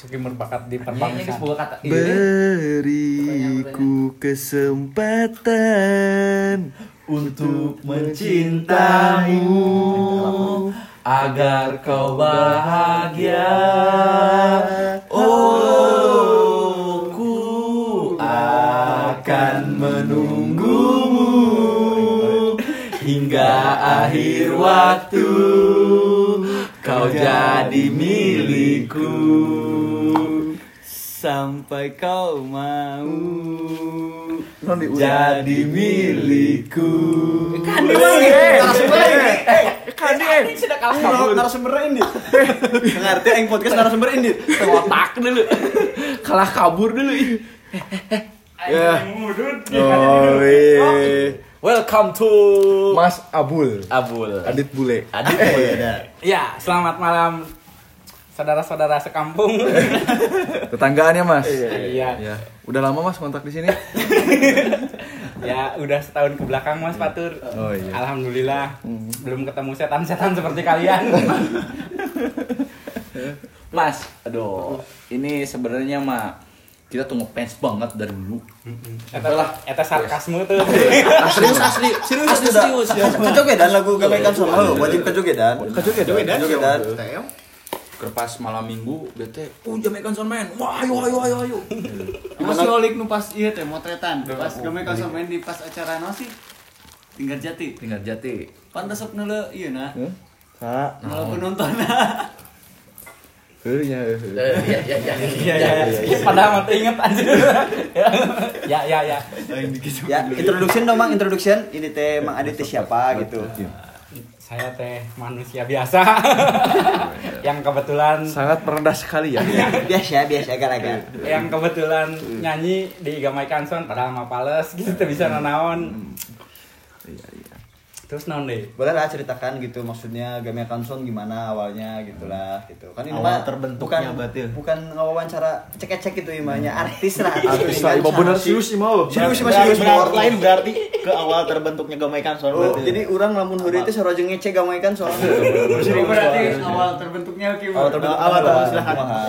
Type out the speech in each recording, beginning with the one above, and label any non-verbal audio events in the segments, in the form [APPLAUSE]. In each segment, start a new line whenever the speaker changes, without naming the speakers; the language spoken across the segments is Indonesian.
Suki berbakat di
Ini
perbangsa.
Iya.
Beriku kesempatan
untuk mencintamu agar kau bahagia. Oh, ku akan menunggumu hingga akhir waktu. Kau jadi milikku sampai kau mau jadi milikku.
Kan narasumber
Kan dia.
sudah kalah kabur.
Narasumber ini. Ngerti aing podcast narasumber ini.
Otak dulu. Kalah kabur dulu.
Ya.
Oh,
iya.
Welcome to
Mas Abul
Abul.
Adit Bule
Adit. [LAUGHS]
Ya, selamat malam saudara-saudara sekampung. [LAUGHS]
Tetanggaan ya mas
Iya.
Ya. Udah lama mas kontrak di sini [LAUGHS]
Ya, udah setahun ke belakang Mas Fatur.
Oh, iya.
Alhamdulillah. Belum ketemu setan-setan seperti kalian.
Mas, aduh, ini sebenarnya mah kita tuh ngefans banget dari dulu.
Eta eta sarkasmu tuh.
Serius asli, serius asli serius. Kejogedan lagu gamekan sono wajib kejogedan. Kejogedan. Kejogedan.
Kerpas malam minggu, bete, oh jamekan sonmen, wah ayo ayo ayo ayo.
Masih olik nu pas iya teh motretan. Pas kami kan sama di pas acara no sih. Tingkat jati.
Tinggal jati.
Pantas sok neule ieu na.
Sa
Neule penonton. [LAUGHS]
Heuh, ya, heuh.
Eh, Iya iya iya.
Iya, iya, iya. Padahal mah inget anjir. Ya, ya, ya.
Ya, introduction dong Mang, introduction. Ini teh Mang Adit teh siapa gitu.
Saya teh manusia biasa. [LAUGHS] yang kebetulan
Sangat merendah sekali ya
Biasa, biasa galaga.
yang kebetulan nyanyi di Gamai Kanson padahal mah pales gitu bisa nanaon.
Iya iya
Terus naon deh?
Boleh lah ceritakan gitu maksudnya Gamea Kanson gimana awalnya gitulah gitu. Kan ini
Awal
mah
terbentuknya
bukan,
berarti ya?
bukan ngawawancara cek-cek gitu imanya artis lah. [LAUGHS]
Artis lah, ibu bener serius sih mau
Serius mah serius mau.
lain berarti ke awal terbentuknya Gamaikan soal
Oh, jadi orang lamun hari itu sarojeng ngecek Gamea Kanson. [LAUGHS]
Jadi berarti awal terbentuknya ki.
Awal terbentuk
awal?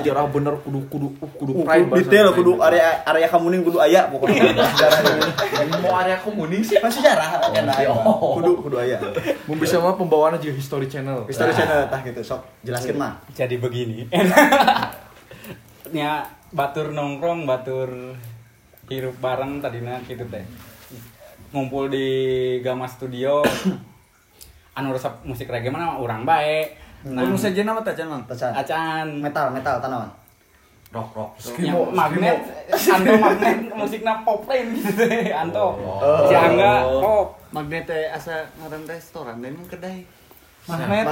Jadi orang bener kudu kudu kudu
Uh,
pride
kudu detail kudu area area kamuning kudu aya pokoknya sejarahnya. [LAUGHS]
Mau area komuning sih.
Sejarah kan aya.
Oh.
Kudu kudu aya.
Mau bisa mah pembawaan aja History Channel
History channel tah gitu sok jelaskeun mah.
Jadi begini. Nya [LAUGHS] batur nongkrong, batur hirup bareng tadinya gitu teh. Ngumpul di Gama Studio. [COUGHS] anu resep musik reggae mana urang bae. Nah,
Anu saja nama tacan
Metal metal tanawan.
Rock rock.
nya magnet Anto magnet musiknya pop lain gitu [LAUGHS] Anto si Angga pop
Magnet teh asa ngaran restoran dan kedai.
magnet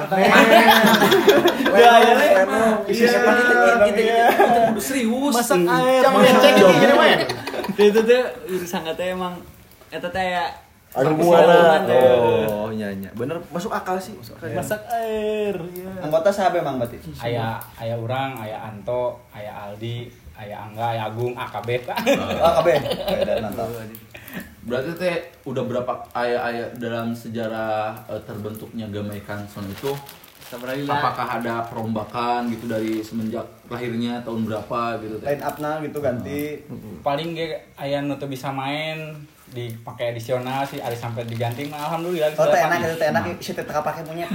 Ya ya le.
Isi siapa kita kita kita kita kudu serius.
Masak air.
Jangan ngecek ini mah.
Itu teh urusan teh emang eta teh ya
Ada
Sampai
buana
salaman teh.
Oh iya iya Bener masuk akal sih masuk akal
masak air. ya.
Anggota sahabat emang berarti.
aya aya urang aya Anto aya Aldi aya Angga aya Agung AKB [LAUGHS]
Ah. Beda mantap.
Berarti teh udah berapa ayah-ayah dalam sejarah eh, terbentuknya Gamai Kanson itu apakah ada perombakan gitu dari semenjak lahirnya tahun berapa gitu teh?
Line up-na gitu ganti.
paling ge aya nu teu bisa main dipakai edisional sih ada sampai diganti. Mah alhamdulillah
Oh, teh enak itu teh enak si teh pakai.
Misalnya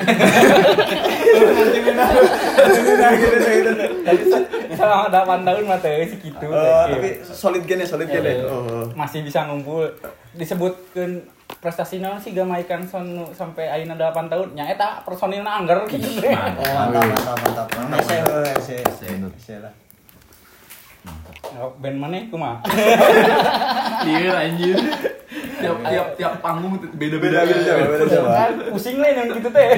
ada 8 tahun mah teh teh.
tapi solid gini, solid gini.
Masih bisa ngumpul. Disebutkan prestasi naon sih Gamai Kanson nu sampai ayeuna 8 tahun. Nya eta personilna angger gitu. Teh.
Oh, mantap, mantap, mantap. Ese, ese, ese, ese
Oh, band mana kumaha? [LAUGHS]
Iya anjir. Tiap tiap tiap panggung tuh beda-beda
Beda,
gitu.
beda, beda, beda.
Kan pusing lah yang gitu teh.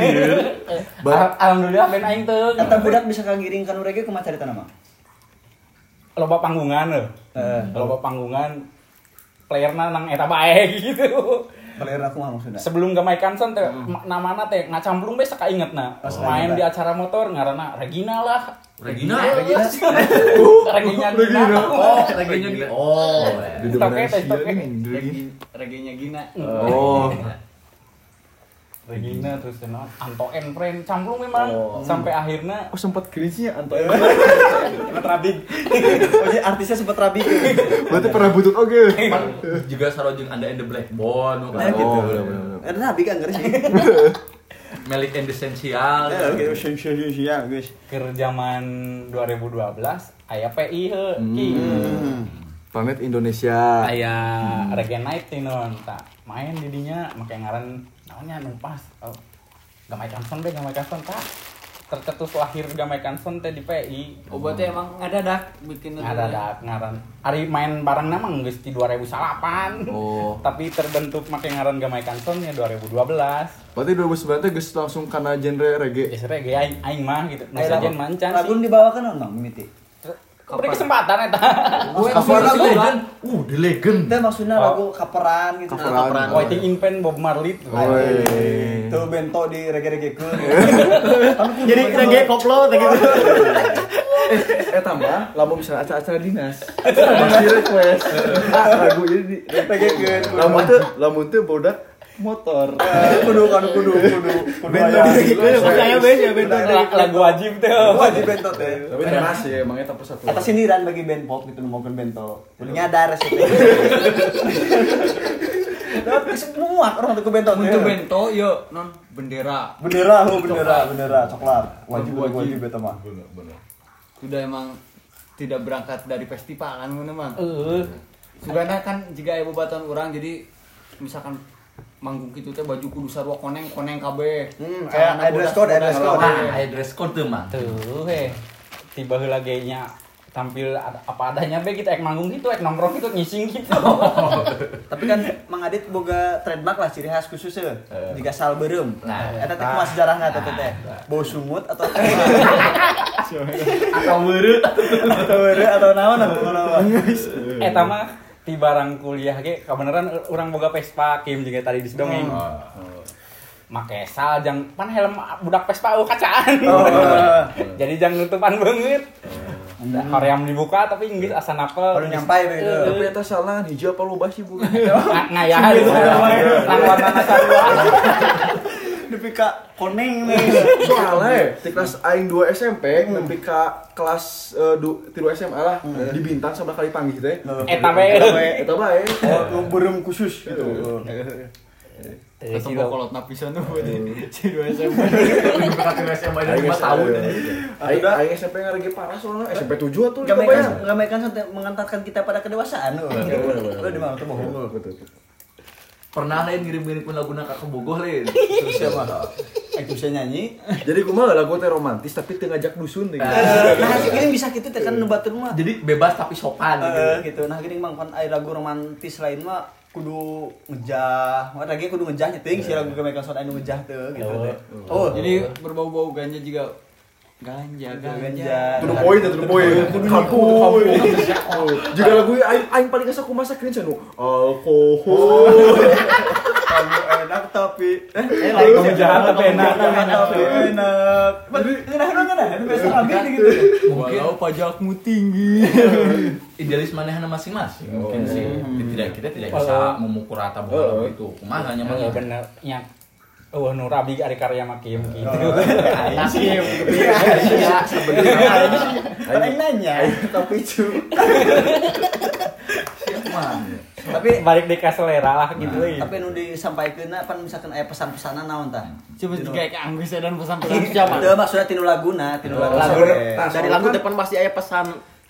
Al- Alhamdulillah band aing teu.
Eta budak bisa kagiring kan urege kumaha carita nama?
Loba panggungan leuh.
Eh.
Loba panggungan playerna nang eta bae [LAUGHS] gitu.
Player aku mah maksudnya.
Sebelum Gamai Kanson teh ma- namana teh ngacamplung bae sakaingetna.
Oh,
Main di acara motor ngaranna Regina lah.
Regina.
Regina.
Regina [LAUGHS] Gina.
Oh, gitu. Oh.
Toke teh toke.
Regi- Reginya Gina.
Oh
Regina [LAUGHS] terus kenal Anto and Friend camplung memang
Oh.
sampai akhirnya
Oh sempat cringe-nya Anto. [LAUGHS]
Sempat rabi. [LAUGHS] Oh, jadi artisnya sempat rabi.
Berarti pernah butut oke.
Pan juga sarojeng anda and the Blackbone
Nah, gitu.
Oh, bener, bener, bener.
Ada rabi kan nggak sih? [LAUGHS]
Melik and Essential
Ya, gitu. Sia-sia guys.
ke zaman 2012 aya PI he
Hmm.
Planet Indonesia.
aya Reggae Night nih non tak main didinya make ngaran namanya nu pas oh, Gamai Kanson deh Gamai Kanson tak tercetus lahir Gamai Kanson teh di PI
Oh berarti emang ngadadak bikin
ada ada ngaran. Hari main bareng nama geus di 2008
Oh. [LAUGHS]
tapi terbentuk make ngaran Gamai Kanson ya 2012
Berarti 2009 teh geus langsung karena genre reggae.
Geus reggae aing aing mah gitu. Nu
Eh,
sajen
lagu-
mancan
Lagu
sih.
dibawakan orang mimiti.
Beri kesempatan eta
Gue
Cover
lagu legend. Uh, the legend.
Itu maksudnya
Oh.
lagu kaperan gitu.
Kaperan.
Waiting in Pen Bob Marley tuh.
Tuh bento di reggae-reggae ke. [LAUGHS]
Jadi reggae koplo gitu. [LAUGHS]
Eh tambah, lamun misalnya acara-acara dinas. Masih request. Lagu ini di
Reggae ke.
lamun teh lamun teh bodak motor.
Kudu kan kudu kudu kudu
Bento
aya.
di reggae ke, percaya be ya
lagu wajib tuh
Wajib bento teh.
Tapi teras ya, emangnya tapi satu.
Atas sindiran bagi band pop gitu ngomongin bento. Kudu nyadar sih. Tapi semua orang tuh bento.
Untuk bento yo non bendera.
Bendera, oh bendera, bendera coklat. Wajib wajib eta mah.
Sudah emang tidak berangkat dari festival kan mah.
Eh,
Sugana kan jika ibu batan orang jadi misalkan manggung gitu teh baju kudu sarua koneng koneng kabeh.
Hmm, kayak
Celana
dress code, dress code.
Nah, aya dress code tuh mah.
tuh heh tiba heula ge nya tampil apa adanya be kita ek manggung gitu ek nongkrong gitu nyising gitu [LAUGHS]
Tapi kan Mang Adit boga trademark lah ciri khas khusus ya. Jika sal beureum.
Nah,
Eta teh kumaha sejarahna teh teh. Bau sumut atau [LAUGHS]
Atau weureu.
atau beureu atau naon atau naon.
eta mah ti barang kuliah ge kabeneran urang boga Vespa Kim juga tadi di dongeng make sal jang pan helm budak Vespa oh kacaan.
Oh. [LAUGHS]
jadi jang nutupan banget hoream dibuka tapi inggris asa napel
Baru nyampai begitu.
Tapi eta salah hijau apa lu basi bu?
Ngayahan gitu nang warna sarua [LAUGHS]
Nepi ka koneng nih.
Soalnya di kelas aing 2 SMP nepi ka kelas eh, du, tilu SMA lah di bintang sama kali panggil teh.
eta be
Eta bae.
Oh, nu beureum khusus gitu.
Atau mau
lo.
kolot napisan tuh si dua SMP.
Aing
lima tahun.
Aing SMP ngarege parah soalnya SMP 7 tuh
Gamaikan sampai mengantarkan kita pada kedewasaan
bener, bener.
Lo di mana tuh bohong.
Pernah lain ngirim-ngirim lagu nak ke Bogoh lain.
Terus siapa? Aku bisa nyanyi.
Jadi kumaha lagu teh romantis tapi teu ngajak dusun teh.
Nah, [LAUGHS] ini bisa gitu teh kan nubatur mah.
Jadi bebas tapi sopan gitu.
Eh, gitu. Nah, gini mang pan aya lagu romantis lain mah kudu ngejah. Lagi kudu ngejah teuing si lagu gamaikan sound anu ngejah teh gitu teh. Oh,
Jadi berbau-bau ganja juga ganja
Ganja.
ganja.
Kudu poin kudu poin. Kampung. Juga lagu aing aing paling asa kumaha cringe anu. Alkohol.
kamu enak tapi eh
lagu ngejah tapi enak.
tapi enak. Jadi enak enak enak. Itu biasa lagi gitu.
Mungkin
Walau pajakmu tinggi.
idealis manehna masing-masing. Mungkin
Oh.
sih tidak kita tidak bisa memukul rata bahwa lagu itu. Kumaha nya mah.
Iya bener nya Oh, nu rabi ari karya makim gitu. [LAUGHS]
Sih,
Iya, sebenarnya.
Orang nanya, tapi cu. Tapi
Balik di ka selera lah gitu euy.
tapi nu disampaikeun apa misalkan aya pesan-pesanan naon tah?
Coba kayak anggus dan pesan-pesan siapa?
Itu maksudnya tinu laguna, tinu lagu.
Lagu-
sampai-
Dari lagu depan pasti ada pesan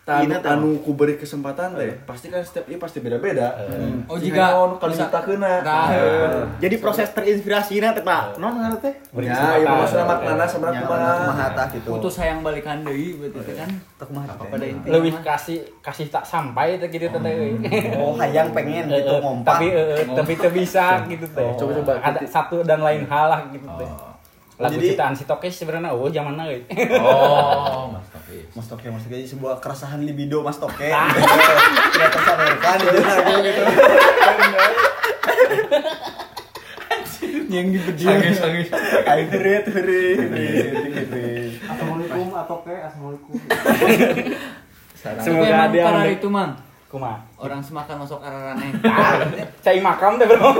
Anu,
teh.
anu ku beri kesempatan teh. Pasti kan setiap ieu pasti beda-beda.
Oh,
Jika naon kali
bisa-
ditakeuna.
Nah,
Heeh.
Jadi proses terinspirasi nanti pak. Non ngerti teh?
Beri
Ya, iya maksudnya maknana sama
Ya,
kumaha.
kumaha tah gitu.
Putus sayang balikan deui berarti teh kan.
Teu kumaha teh.
Pada intinya
Lebih kasih kasih tak sampai teh gitu teh. euy.
Oh, hayang pengen gitu ngompak.
tapi tapi teu bisa gitu teh.
Oh. Coba, coba.
ada satu dan lain hal lah gitu teh. Lagu
Jadi-
citaan si Tokes sebenarnya oh zaman now euy.
Oh, Mas Tafis.
Mas Toke, Mas Toke sebuah keresahan libido Mas Toke. Tidak tersalurkan di lagu gitu.
yang dibedi.
Sangis, sangis.
Ayo heret heret.
Assalamualaikum Atoke, assalamualaikum.
Tapi
Semoga
pada
ambil-
itu mang
Kumaha?
Orang semakan masuk araraneh. [LAUGHS]
Cai makam teh bro.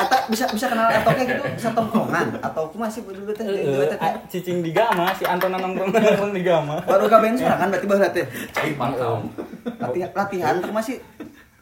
Atau bisa bisa kenal etoknya gitu, bisa tongkrongan atau aku masih dulu teh teh.
ah, cicing di gama si Antona nongkrong nongkrong di gama.
Baru gaben sorangan berarti baheula teh.
Cai makam.
Latihan latihan terus masih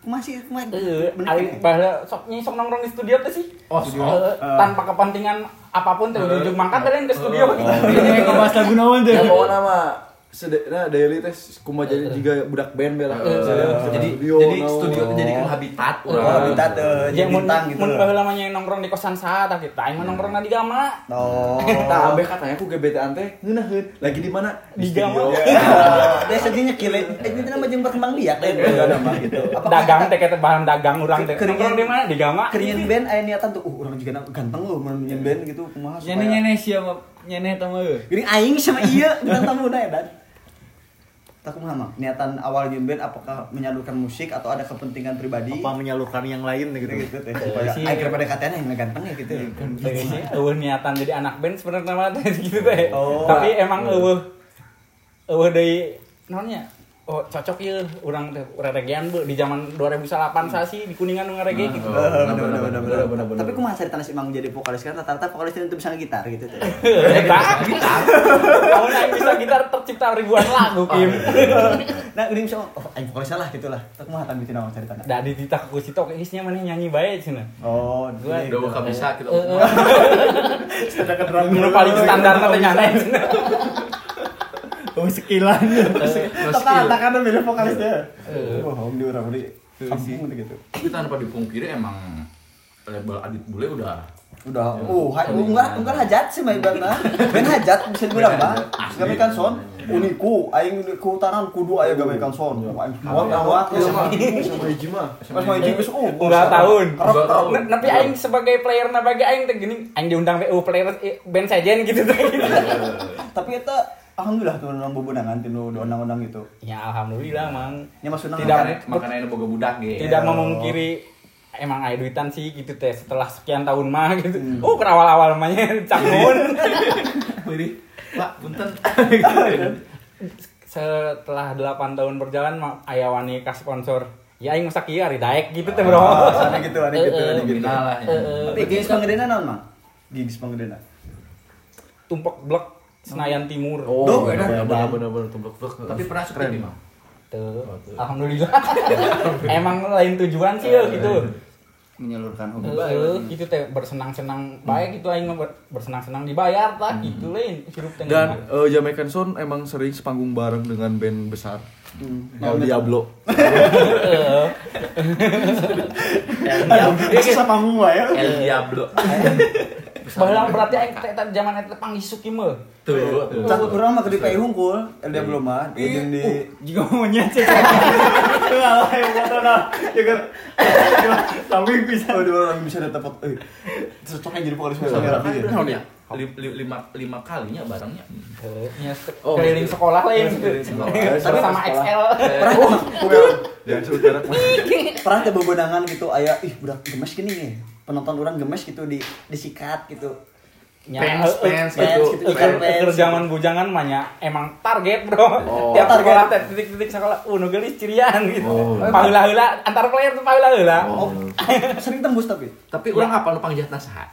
masih masih
Heeh,
bener kan?
sok nyi sok nongkrong di studio teh sih.
Oh,
Heeh, tanpa kepentingan apa pun teh ujung mangkat kalian ke studio.
Ini ngebahas lagu naon?
Ya pokoknya mah sedekna daily teh kumaha jadi juga budak band bela.
Jadi jadi studio itu jadi habitat
Oh,
orang.
habitat eh,
Ya
jadi
mun
bintang gitu.
mun baheula mah nya nongkrong di kosan saha tah kita aing mah nongkrong di gama.
Oh. [LAUGHS]
Tah ambe katanya ku gebetan teh ngeunaheun. Lagi di mana?
Di gama. [LAUGHS] [LAUGHS]
Dia sedihnya kile. Eh ini nama jeung berkembang biak lain juga nama gitu. Apakah
Dagang teh kata bahan dagang urang teh.
Keringan-
Nongkrong di mana? Di gama.
Keringan band aya niatan tuh, uh urang juga na- ganteng loh mun nyen band gitu kumaha supaya-
Nyene nyene siapa nyene tama euy.
Gini aing sama iya bintang tamu ya dan. Tak kumaha Mang? niatan awal band apakah menyalurkan musik atau ada kepentingan pribadi?
apa menyalurkan yang lain gitu
gitu teh supaya
sih.
aing daripada katanya yang ganteng ya gitu.
Teh sih eueuh niatan jadi anak band sebenarnya mah [LAUGHS] gitu teh.
Oh.
Tapi emang eueuh eueuh deui naonnya? Oh, cocok ya urang teh reregean bu di zaman 2008 sasi di Kuningan nu ngarege gitu.
Bener bener bener bener. Tapi kumaha cerita si Mang jadi vokalis kan rata-rata vokalis itu bisa [LAUGHS] gitar gitu teh.
Eta gitar. Kamu naik bisa gitar tercipta ribuan lagu Kim.
Nah, udah bisa oh aing vokalis salah gitu lah. Tak kumaha tan bitin naon cerita.
Da di titah ku situ geusnya mana nyanyi bae cenah.
Oh,
Gua-
Udah buka bisa kita.
Nu paling standar teh nyanyi
oh sekilan.
Tata kan beda vokalis dia. Bohong di urang di kampung gitu.
Tapi tanpa dipungkiri emang label Adit Bule udah
Udah, uh, ha, enggak, enggak hajat sih mah. Ibaratna. Ben hajat bisa dibilang mah. Gamekan son, uniku, aing ku tanan kudu aya gamekan son. Aing kuat awak
sama hiji mah.
Pas main jeung geus uh.
Enggak tahun. Tapi aing sebagai player na bagi aing teh gini, aing diundang WU player eh, band sejen gitu. Teh.
Tapi eta alhamdulillah tuh nang bubunangan tinu undang-undang itu.
Ya alhamdulillah mang.
Nya maksudna
Tidak.
makanya ini boga budak gitu.
Tidak memungkiri emang aya duitan sih gitu teh setelah sekian tahun mah gitu. Oh, awal-awal mahnya [LAUGHS] cakmun. [LAUGHS]
Wih, Pak, punten. [LAUGHS]
setelah 8 tahun berjalan mah aya wani ka sponsor. Ya aing masa kieu ari daek gitu teh, Bro.
Sana gitu, ada gitu, ada gitu.
Nominal lah ya.
Heeh.
Tapi gigs panggedena naon, Mang? Gigs panggedena.
Tumpek blok Senayan Timur.
Oh, benar benar benar tumblek
Tapi pernah syuting mah.
Tuh. Alhamdulillah. [LAUGHS] Emang lain tujuan sih ya gitu.
Menyalurkan hobi.
Heeh, gitu teh bersenang-senang baik gitu aing bersenang-senang dibayar tah gitu lain hirup teh.
Dan eh, Jamaican Sound emang sering sepanggung bareng dengan band besar. El Diablo.
Heeh.
Dia kisah panggung wae.
El Diablo. [LAUGHS]
Baheula berarti aing teh zaman eta panggih suki mah.
Tuh.
Cat urang mah gede pae hungkul, dia belum mah. Jeung di
Jika monyet cek. [LAUGHS] Ngalah yang kata nah. Ya kan. Tapi bisa.
Oh, dua orang bisa dapat eh. Cocoknya jadi vokalis besar rapi ya.
Tahun ya? Lim- lim- lima lima kalinya barangnya.
Se- keliling sekolah lain gitu. Tapi sama XL.
Pernah tuh, Mang?
Jangan sebut mah.
pernah teh bebenangan gitu aya ih budak gemes gini nih penonton orang gemes gitu di disikat gitu
Nya,
Fans,
heeh,
gitu. fans
keur
gitu.
zaman bujangan mah nya emang target, Bro.
Oh. [LAUGHS]
Tiap
Target.
sekolah titik-titik sekolah uh nu geulis cirian gitu.
Oh.
Paheula-heula antar player tuh paheula-heula.
oh [LAUGHS] sering tembus tapi
Tapi orang apa nu pangjat nasaha?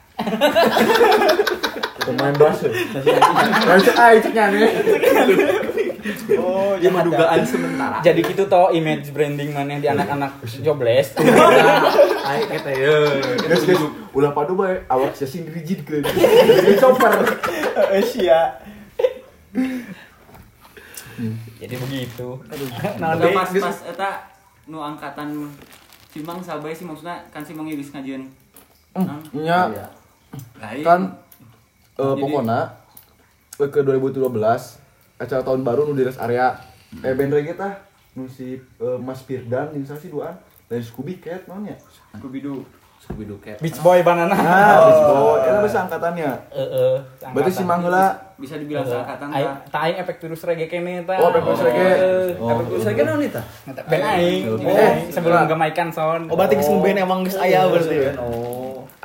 Pemain bass. Lanjut [LAUGHS] ah itu nih.
Oh
Ya mah dugaan sementara.
Jadi gitu toh image branding mana di anak-anak [LAUGHS] jobless.
Ayo kata ya.
Guys guys, ulah padu bae awak sia sing rigid ke. Jadi chopper.
Asia
Jadi begitu. [LAUGHS]
Nah,
Nah,
pas pas eta nu angkatan Simang sabai sih maksudnya kan Simang geus ngajian. Nah,
Nya
lain.
kan eh
Jadi-
pokoknya eh, ke 2012 acara tahun baru nu di rest area eh band reggae tah nu si eh, Mas Firdan jeung sasi duaan dari Scooby Cat naonnya
Scooby Doo.
Scooby Doo Cat.
Beach Boy banana.
nah Beach Boy eta bisa angkatannya
Heeh.
berarti si Manggela
Bisa dibilang seangkatan
Aing
tah.
tah aing efek virus reggae kene tah.
Oh, efek virus reggae. Oh.
tapi gue saya kan wanita
Ben aing.
Oh.
Sebelum gamaikan son.
oh berarti geus ngeband emang geus aya berarti ya
oh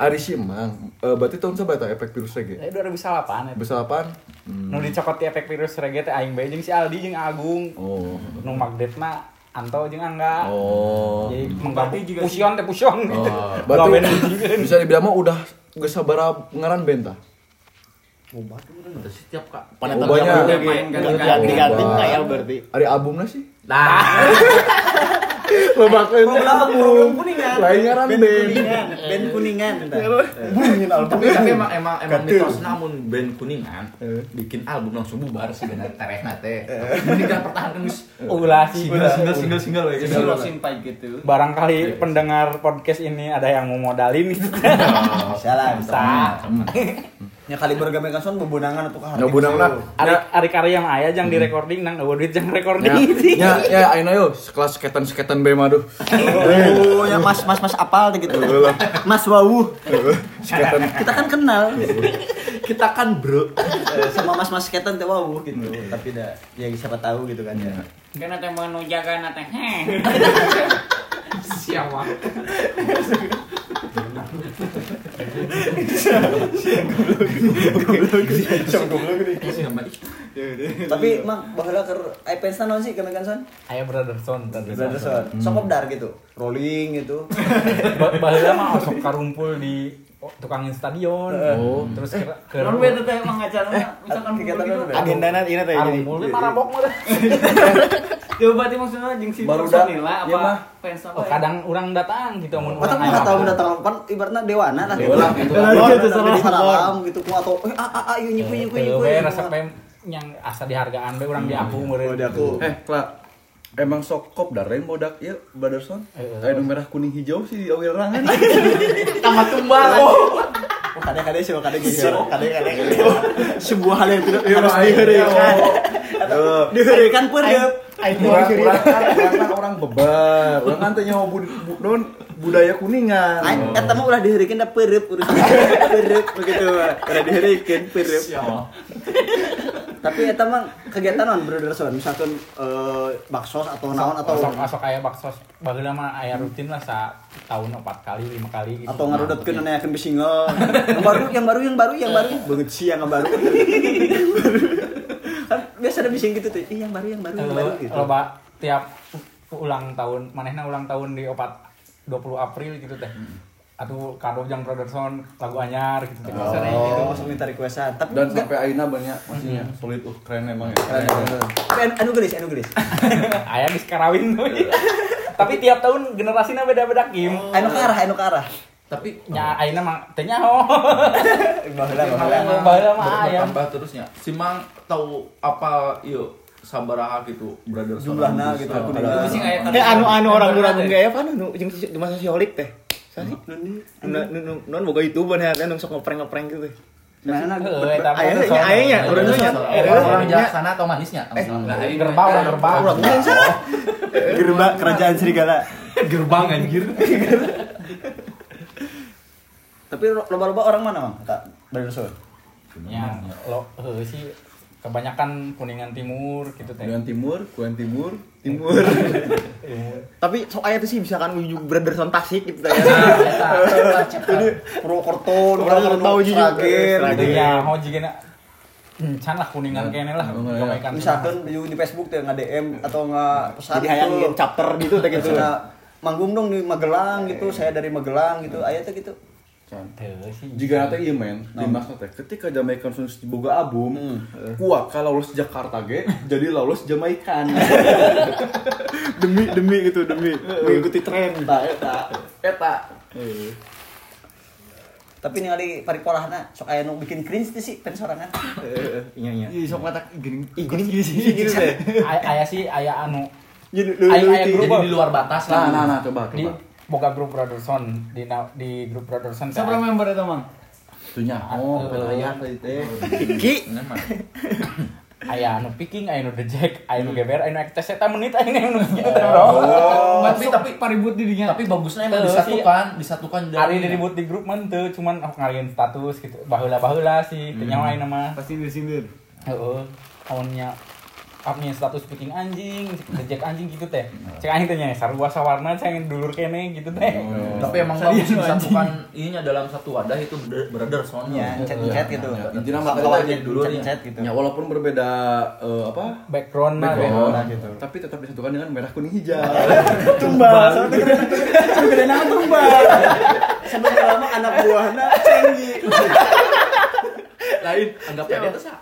Ari si Mang eh, berarti tahun sabata efek virus reggae
Eh 2008 eta.
besar apaan
Nu dicokot ti efek virus reggae teh aing bae jeung si Aldi jeung Agung.
oh
Nu magdetna Anto jeung Angga.
Oh.
Jadi menggabung
juga
fusion teh fusion gitu.
Oh. [LAUGHS]
Berarti bisa dibilang mah udah geus sabaraha ngaran band tah?
Udah setiap kak.
Pada tahun
banyak.
yang udah
Main ganti-ganti.
ganti-ganti
Oh,
nggak ya
banyak.
berarti?
Ada albumnya sih.
Nah, [LAUGHS]
Lebakan
Belum kuningan.
Lain ngaran
Band
band.
kuningan. Band kuningan.
Bungin album.
tapi tapi emang emang emang mitos namun band kuningan bikin album langsung bubar sih benar terehna teh. Mending kan pertahankan geus
Ulah
single single single single.
Jadi closing pipe gitu.
Barangkali pendengar podcast ini ada yang mau modalin [LAUGHS] gitu.
Bisa lah, bisa.
Bisa.
Nya kali bergamekan son bebunangan atau kahar.
Ya bunang lah.
Ari ari karya yang aya jang di recording nang eueuh duit jang recording.
Ya, ya, ayo yo, sekelas sketan-sketan be mah duh.
Oh, ya mas mas mas apal gitu. Mas Wawu.
Sketan.
Kita kan kenal.
Kita kan bro.
Sama mas mas sketan teh Wawu gitu. Tapi dah ya siapa tahu gitu kan ya.
Karena teh mau jaga [LAUGHS]
Tapi mang baheula keur aya fans naon sih gamekan son?
Aya Brotherson,
Brother
Brotherson.
son. Sok kopdar gitu. Rolling gitu. [LAUGHS]
Ba- Baheula mah sok karumpul di tukangin stadion.
Oh.
Terus ke ke
Non beda teh emang acaranya misalkan
kegiatan
gitu.
beda.
Agenda nanti ini teh jadi.
karumpul teh marabok mah. teh.
Tuh berarti maksudnya jeung si
Baru dah, iya
apa fans apa?
Oh,
ya?
kadang orang datang gitu mun urang
mah tahu datang kan ibaratnya dewana lah.
Dewa lah, gitu.
Dewa
Iya,
gitu
terserah
sama
support.
alam gitu ku atau eh ah ah yuk nyiku nyiku nyiku.
resep we yang asa dihargaan we urang di aku meureun.
Oh, di aku.
Eh, Kla, emang sok kopdar yang bodak ieu Brotherson?
Eh,
Aya nu merah kuning hijau sih di awil rangan. [LAUGHS]
Tamat tumbal.
Oh, kade-kade sih, kade gitu. Kade-kade. Sebuah hal yang tidak harus
aing
diherikan.
Tuh.
Diherikan pun ya.
Orang orang kan orang kan bu- non budaya kuningan.
Aing eta mah ulah diherikan da pereup urusan. [LAUGHS] Pereup begitu. Udah diherikan pereup. Tapi eta mah kegiatan non brother son, misalkan eh, baksos atau naon atau
Sok asok aya bakso baheula mah aya rutin lah sa tahun empat kali lima kali gitu.
atau ngarudetkeun neakeun single. Yang baru, yang baru, yang baru, yang baru. Banget sih yang baru. [LAUGHS] Kan biasa ada bising gitu tuh. Yang baru, yang baru, yang baru gitu.
Loba tiap ulang tahun, manehna ulang tahun di opat 20 April gitu teh. Atau kado jang Brotherson lagu anyar gitu teh. Biasa teh gitu.
Oh, masuk minta requestan. Tapi
Dan sampai aina banyak maksudnya solid uh keren emang ya.
Keren, anu- anu gelis, anu gelis. [LAUGHS]
Aya geus karawin tuh. [LAUGHS] Tapi tiap tahun generasinya beda-beda Kim.
Anu ke arah, anu ke arah.
Tapi
Nya ayeuna mah teh nyaho. [LAUGHS]
Baheula,
Emang
baheula.
emang
Baheula mah aya.
bertambah terusnya. Si Mang tahu apa yuk sabaraha gitu brother
Jumlahna gitu, aku
Eh anu anu orang orang gaya apa anu jeung masa si Holik teh. Non non non boga YouTube nya teh nu sok ngeprank-ngeprank gitu teh.
Mana
Heuh eta
Aya
Brotherson.
nya aya nya urang nya.
Eh, orang bijaksana atau manisnya? Eh,
Gerbang lah gerbang.
Gerbang kerajaan serigala.
gerbang anjir.
Tapi lo- loba-loba orang mana, Mang? Tak Brotherson.
Ya, lo sih kebanyakan kuningan timur gitu teh.
Kuningan timur, kuningan timur, timur. [LAUGHS]
Tapi sok aya tuh sih misalkan ujung Brotherson Tasik gitu teh.
Ini Purwokerto,
Purwokerto
Purwokerto,
juga.
Sragen.
Gitu ya, ho jigana encan lah kuningan kene lah.
Iya.
Misalkan di, Facebook tuh nggak DM atau nggak pesan
Jadi hayang
tuh.
chapter gitu teh gitu.
Manggung dong di Magelang gitu, saya dari Magelang gitu, ayah tuh gitu.
Sih.
Jika nanti iya men, limas teh ketika Jamaican Sons boga album, kuat kalau lolos Jakarta ge, [LAUGHS] jadi lolos Jamaican. [LAUGHS]
Demi demi gitu demi mengikuti tren.
Eta, eta.
Eta.
Tapi ningali paripolahna sok aya nu bikin cringe sih fans sorangan.
Heeh, iya iya.
Ih, sok matak gini.
Ih, gini gini sih gitu teh.
Aya aya sih aya anu
Jadi
aya aya grup
Jadi di luar batas
Nah,
lah.
nah, nah, coba,
di
coba.
Boga grup Brotherson di na- di grup Brotherson
Sabra
aya-
member eta, Mang?
Tuhnya, oh,
Eh,
penayang tadi teh.
Ki.
Ini mah.
aya anu picking aya anu dejek aya anu geber aya anu ektes eta menit aya anu [LAUGHS] gitu bro.
Tapi tapi
paribut di dinya.
tapi bagusnya emang disatukan, disatukan
Ari diribut di grup mah teu cuman oh, ngalihin status gitu baheula-baheula sih teu nyawa ayeuna mah.
pasti sindir-sindir.
Heeh. Awalnya upnya status kucing anjing, reject anjing gitu teh. Cek aing teh nya sarua sawarna cek dulur kene gitu teh.
Tapi emang bagus disatukan ininya dalam satu wadah itu brother soalnya.
Ya, chat-chat gitu.
Intinya mah
Kalau jadi dulu nih.
chat gitu.
Ya walaupun berbeda eh, apa?
Background lah.
Background,
Nah, gitu.
tapi tetap disatukan dengan merah kuning hijau.
tumbal gede nama tumbal sampai lama anak buahnya cenggi
Lain anggap aja itu sah.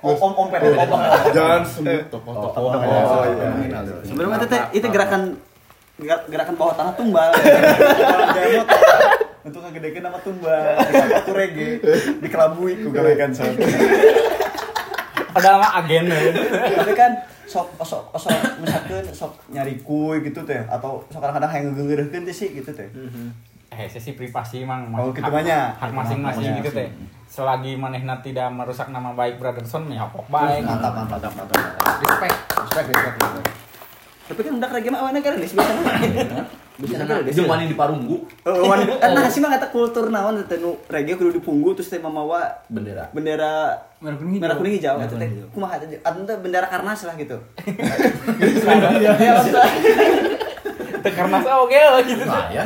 om om om pet om om
Jangan sebut tokoh-tokoh.
Oh, iya. Sebenarnya itu itu gerakan gerak- gerakan bawah tanah tumbal. Untuk ngegedekeun nama tumbal. Aku reggae dikelabui ku gawekan sound.
Padahal mah agen.
Tapi kan sok sok sok misalkan sok nyari kue gitu teh atau sok kadang-kadang yang ngegeureukeun teh sih gitu teh.
Eh, sesi privasi mang
Oh,
hak-
gitu banyak.
Hak masing-masing gitu teh. Selagi manehna tidak merusak nama baik Brotherson ya pok baik.
Mantap mantap mantap. mantap.
Respect.
Respect respect. respect. Tapi kan udah mah awalnya kan rilis biasa
Bisa jeung wani di Parunggu
Oh, wan- kan nah sih mah kata kultur naon teh nu reggae kudu dipunggu terus teh mamawa
bendera.
bendera
Merah kuning hijau.
merah kuning hijau gitu
kuning
teh. Kumaha teh? Atuh teh bendera Karnas lah gitu.
Teu karena saya oke lah gitu.
Nah, ya.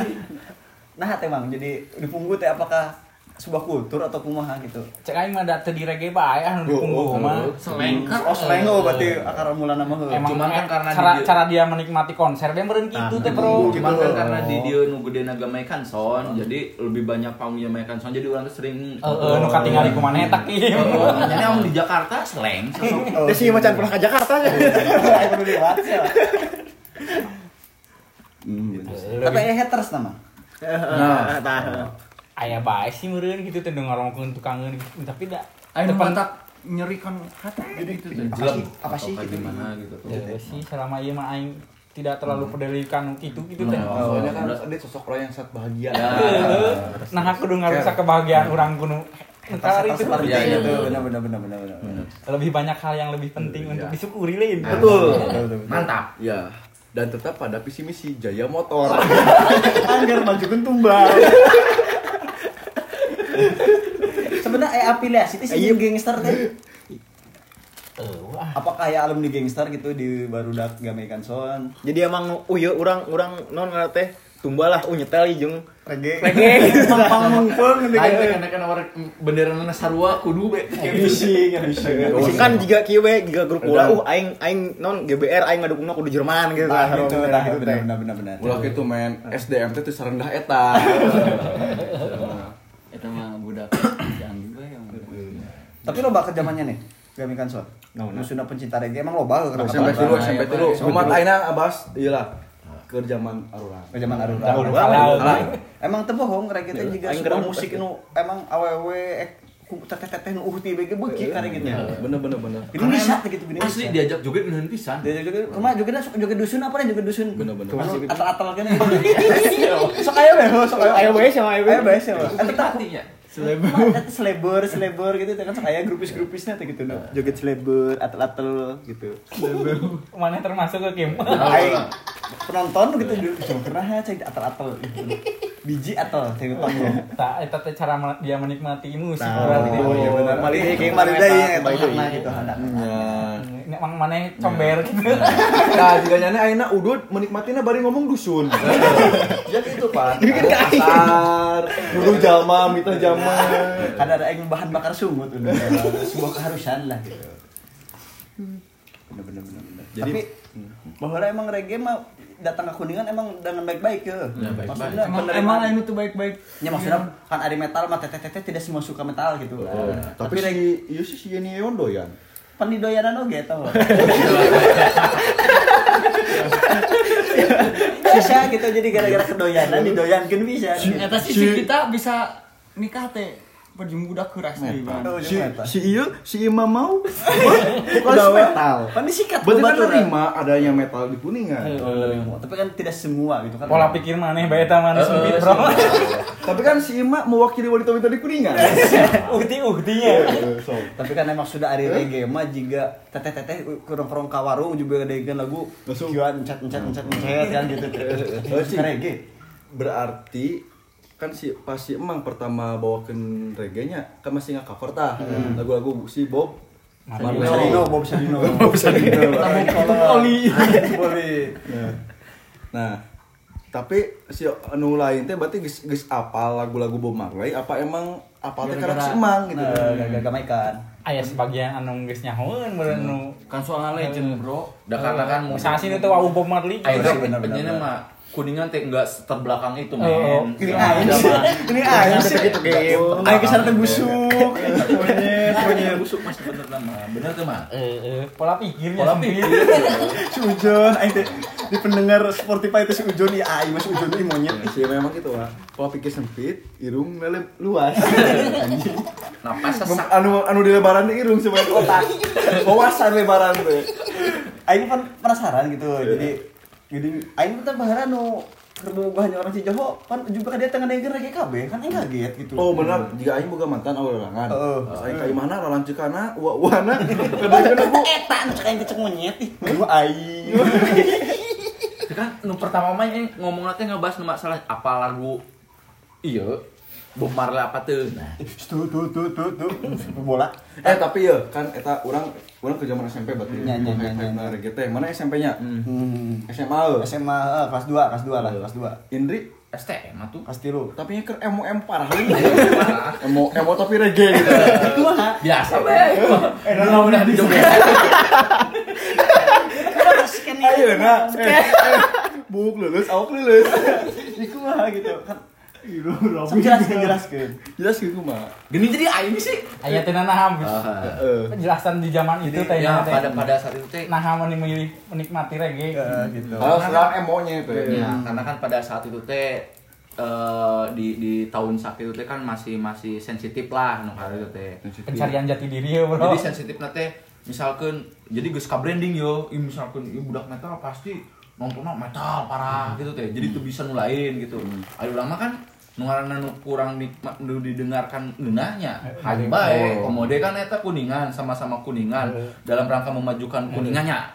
Nah teh Mang, jadi dipunggu teh apakah sebuah kultur atau kumaha gitu.
Cek aing mah da teu di reggae bae anu di punggung mah.
Selengkar.
Oh, selengo berarti akar mulana mah.
Emang
Cuman kan
kan
karena
cara
di-
cara dia menikmati konser dia meureun gitu teh, Bro.
Cuman kan karena di dia nu gede gamaikan son, jadi lebih banyak panggung gamaikan son, jadi orang tuh sering.
Heeh, nu katingali ku maneh tak ieu.
Jadi om di Jakarta seleng.
Dia sih macan pernah ke Jakarta aja.
Ayo kudu lewat ya. Tapi haters nama.
Nah, tah.
Aya bae sih meureun gitu teh ngorongkeun tukangeun gitu. tapi da
Ayo
depan
mantak nyerikan hati gitu tuh.
Apa sih? Apa sih gitu?
gimana gitu tuh.
Ya sih selama ieu mah aing tidak terlalu pedulikan itu gitu.
Oh,
Soalnya kan ada sosok orang yang sangat bahagia.
Ya.
Nah aku udah ngarusak kebahagiaan orang kuno. Ntar itu
seperti
Iya, iya,
itu. Benar benar benar benar benar.
lebih banyak hal yang lebih penting untuk disyukuri lain.
Betul.
Mantap.
Ya. Dan tetap pada visi misi Jaya Motor. [LAUGHS]
Angger majukeun tumbal. Sebenarnya aya afiliasi teh sih gangster teh.
Eh.
Apakah aya alumni gangster gitu di Barudak Gamaikan Son?
Jadi emang uh ya urang urang non teh tumbal lah uh nyetel jeung
Reggae.
Reggae. [LAUGHS]
Pang mengpeng gitu.
Ayo karena kan orang bendera nana sarua kudu be.
Bising, bising.
kan jika kieu we jika grup ulah uh aing aing non GBR aing ngadukungna kudu Jerman gitu.
Nah,
Sarua
itu,
teh.
nah, itu benar benar benar benar.
Ulah gitu men, SDM teh teu sarendah eta. [LAUGHS]
Itu mah budak juga ya.
Tapi loba ke zamannya nih. Gamaikan Son. Musuna pencinta reggae emang loba ke
SMP dulu,
Apa,
SMP
apa,
dulu. Umat aina abas, iyalah. Ke zaman Arurang.
Ke zaman Arura.
Dahulu
Arura.
kala.
Arura. Emang teu bohong reggae teh juga
gerak
musik nu emang awewe eh, nu uhti bege beuki kare gitu.
Bener bener bener.
Ini bisa gitu gini.
Asli diajak juga dengan pisan.
Dia juga ke mana juga dah sok juga dusun apa nih juga dusun.
Bener-bener.
Anu, Atal-atal kan. Sok aya we, sok aya.
Ayo bae sama ayo
Ayo
bae.
bae sih. Tak
Hatinya.
selebor, selebor, selebor gitu kan sok aya grupis-grupisnya teh gitu. no. Joget selebor, atal-atal gitu.
Mana termasuk ke game?
Aing penonton gitu dulu pernah cek atal-atal gitu. Biji atal cek tonggo.
Tak, itu teh cara dia menikmati musik
Nah,
berarti.
oh iya benar. Mali deui kayak mali deui ya eta gitu handapna.
Ini emang mana comber gitu.
Nah, jika nyana aina udud menikmatinya bari ngomong dusun. ya gitu, Pak. Kasar, dulu jama, mita jama.
Kan ada aing bahan bakar sumut udah sebuah keharusan lah gitu. Bener bener bener.
Jadi-
bahwa emang reggae mah datang ke kuningan emang dengan baik-baik ya.
Ya, baik-baik.
Maksudnya
Emang emang anu tuh baik-baik.
Ya maksudnya kan ada metal mah teteh teteh tidak semua suka metal gitu lah.
Tapi si iya sih si Yeni Yondo ya.
Pan di doyanan oge tau. [LAUGHS] bisa gitu jadi gara-gara kedoyanan didoyankeun bisa.
Eta sih si kita bisa nikah teh berjumpa budak keras di mana.
Oh,
Si
jeung eta.
si iya si Ima mau
Udah [LAUGHS] metal. Pan disikat
Berarti kan nerima adanya metal di kuningan.
Oh, Tapi kan tidak semua gitu kan.
Pola pikir mana bae eta mana sempit, Bro. [LAUGHS]
Tapi kan si Ima mewakili wanita-wanita di kuningan. [LAUGHS]
Ukti-uktinya.
So,
Tapi kan emang sudah hari reggae mah juga teteh-teteh kurang-kurang ka warung juga ngedekeun lagu
Langsung.
kieuan encet encet encet encet kan gitu.
Sih.
Reggae.
berarti kan si pas si emang pertama bawakan reggae nya kan masih nggak cover tah lagu-lagu si Bob.
Sadino, Bob Sadino. [LAUGHS] Bob Sadino.
Poli. Poli. Nah. Tapi si anu lain teh berarti geus geus apal lagu-lagu Bob Marley apa emang apal teh karena si Emang gitu.
Nah, gak gamaikan.
Aya sebagian anu geus nyahoeun meureun nu
Kan soalnya legend, Bro.
Dah karena kan
sih itu wau Bob Marley.
Ayo
Bener, bener,
penyanyi
bener.
mah kuningan teh enggak terbelakang itu
Oh,
men.
Ini aing sih. Ini aing sih.
gitu game.
Aing ke sana teh busuk.
Monyet busuk masih bener nama. Bener tuh mah.
Eh, eh, pola pikirnya
Pola
sendiri.
pikir. [LAUGHS]
Si Ujon, aing teh di pendengar Spotify itu si Ujon ya aing mas Ujon ini monyet.
Si memang gitu lah. Pola pikir sempit, irung lele luas. [LAUGHS]
Napas
Mem-
sesak.
anu anu di lebaran teh irung sebagai [LAUGHS] otak. Wawasan lebaran teh.
Aing kan penasaran gitu. Jadi jadi aing teh bahara nu kerbogahan orang Cijaho kan juga kan dia tengah denger reggae KB kan aing kaget gitu.
Oh benar, jika aing boga mantan awal larangan.
Heeh.
Pas aing ka imahna lalancikana, uwa-uwana, kadang-kadang aku
Eta anu cek aing kecek monyet ih. Lu aing.
Kan nu pertama mah yang ngomong teh ngebahas nu masalah apa lagu iya Bob Marley apa tuh nah
Tuh tuh tuh tuh tuh bola.
Eh tapi ya kan eta orang orang ke zaman SMP berarti.
Nya, nya, nya, nya, nya.
reggae teh. Mana SMP-nya?
Hmm.
SMA.
SMA eh, kelas 2, kelas 2 lah, kelas 2.
Indri
STM tuh
Kelas 3.
tapi nya keur emo em parah lagi. emo emo tapi reggae gitu.
Biasa be udah udah di joget
Ayo nah. Eh, eh, Buk lulus, awak lulus.
Iku mah gitu kan.
Gini jadi aing sih.
Aya teh nahan
Heeh.
penjelasan di zaman itu teh
ya
teh.
pada pada saat itu teh.
Nah memilih menikmati reggae.
Gitu.
Kalau sekarang emonya itu.
ya. Karena kan pada saat itu teh eh, di di tahun sakit itu teh kan masih masih sensitif lah nu hari itu teh.
Pencarian jati diri ya, Bro.
jadi sensitif teh misalkan jadi geus ka branding yo. Misalkan ieu budak metal pasti nontonnya metal parah gitu teh. Jadi tuh bisa nulain gitu. Ayo lama kan nu ngaranna nu kurang nikmat nu didengarkan ngeunahnya hayu bae komode kan eta kuningan sama-sama kuningan dalam rangka memajukan kuningannya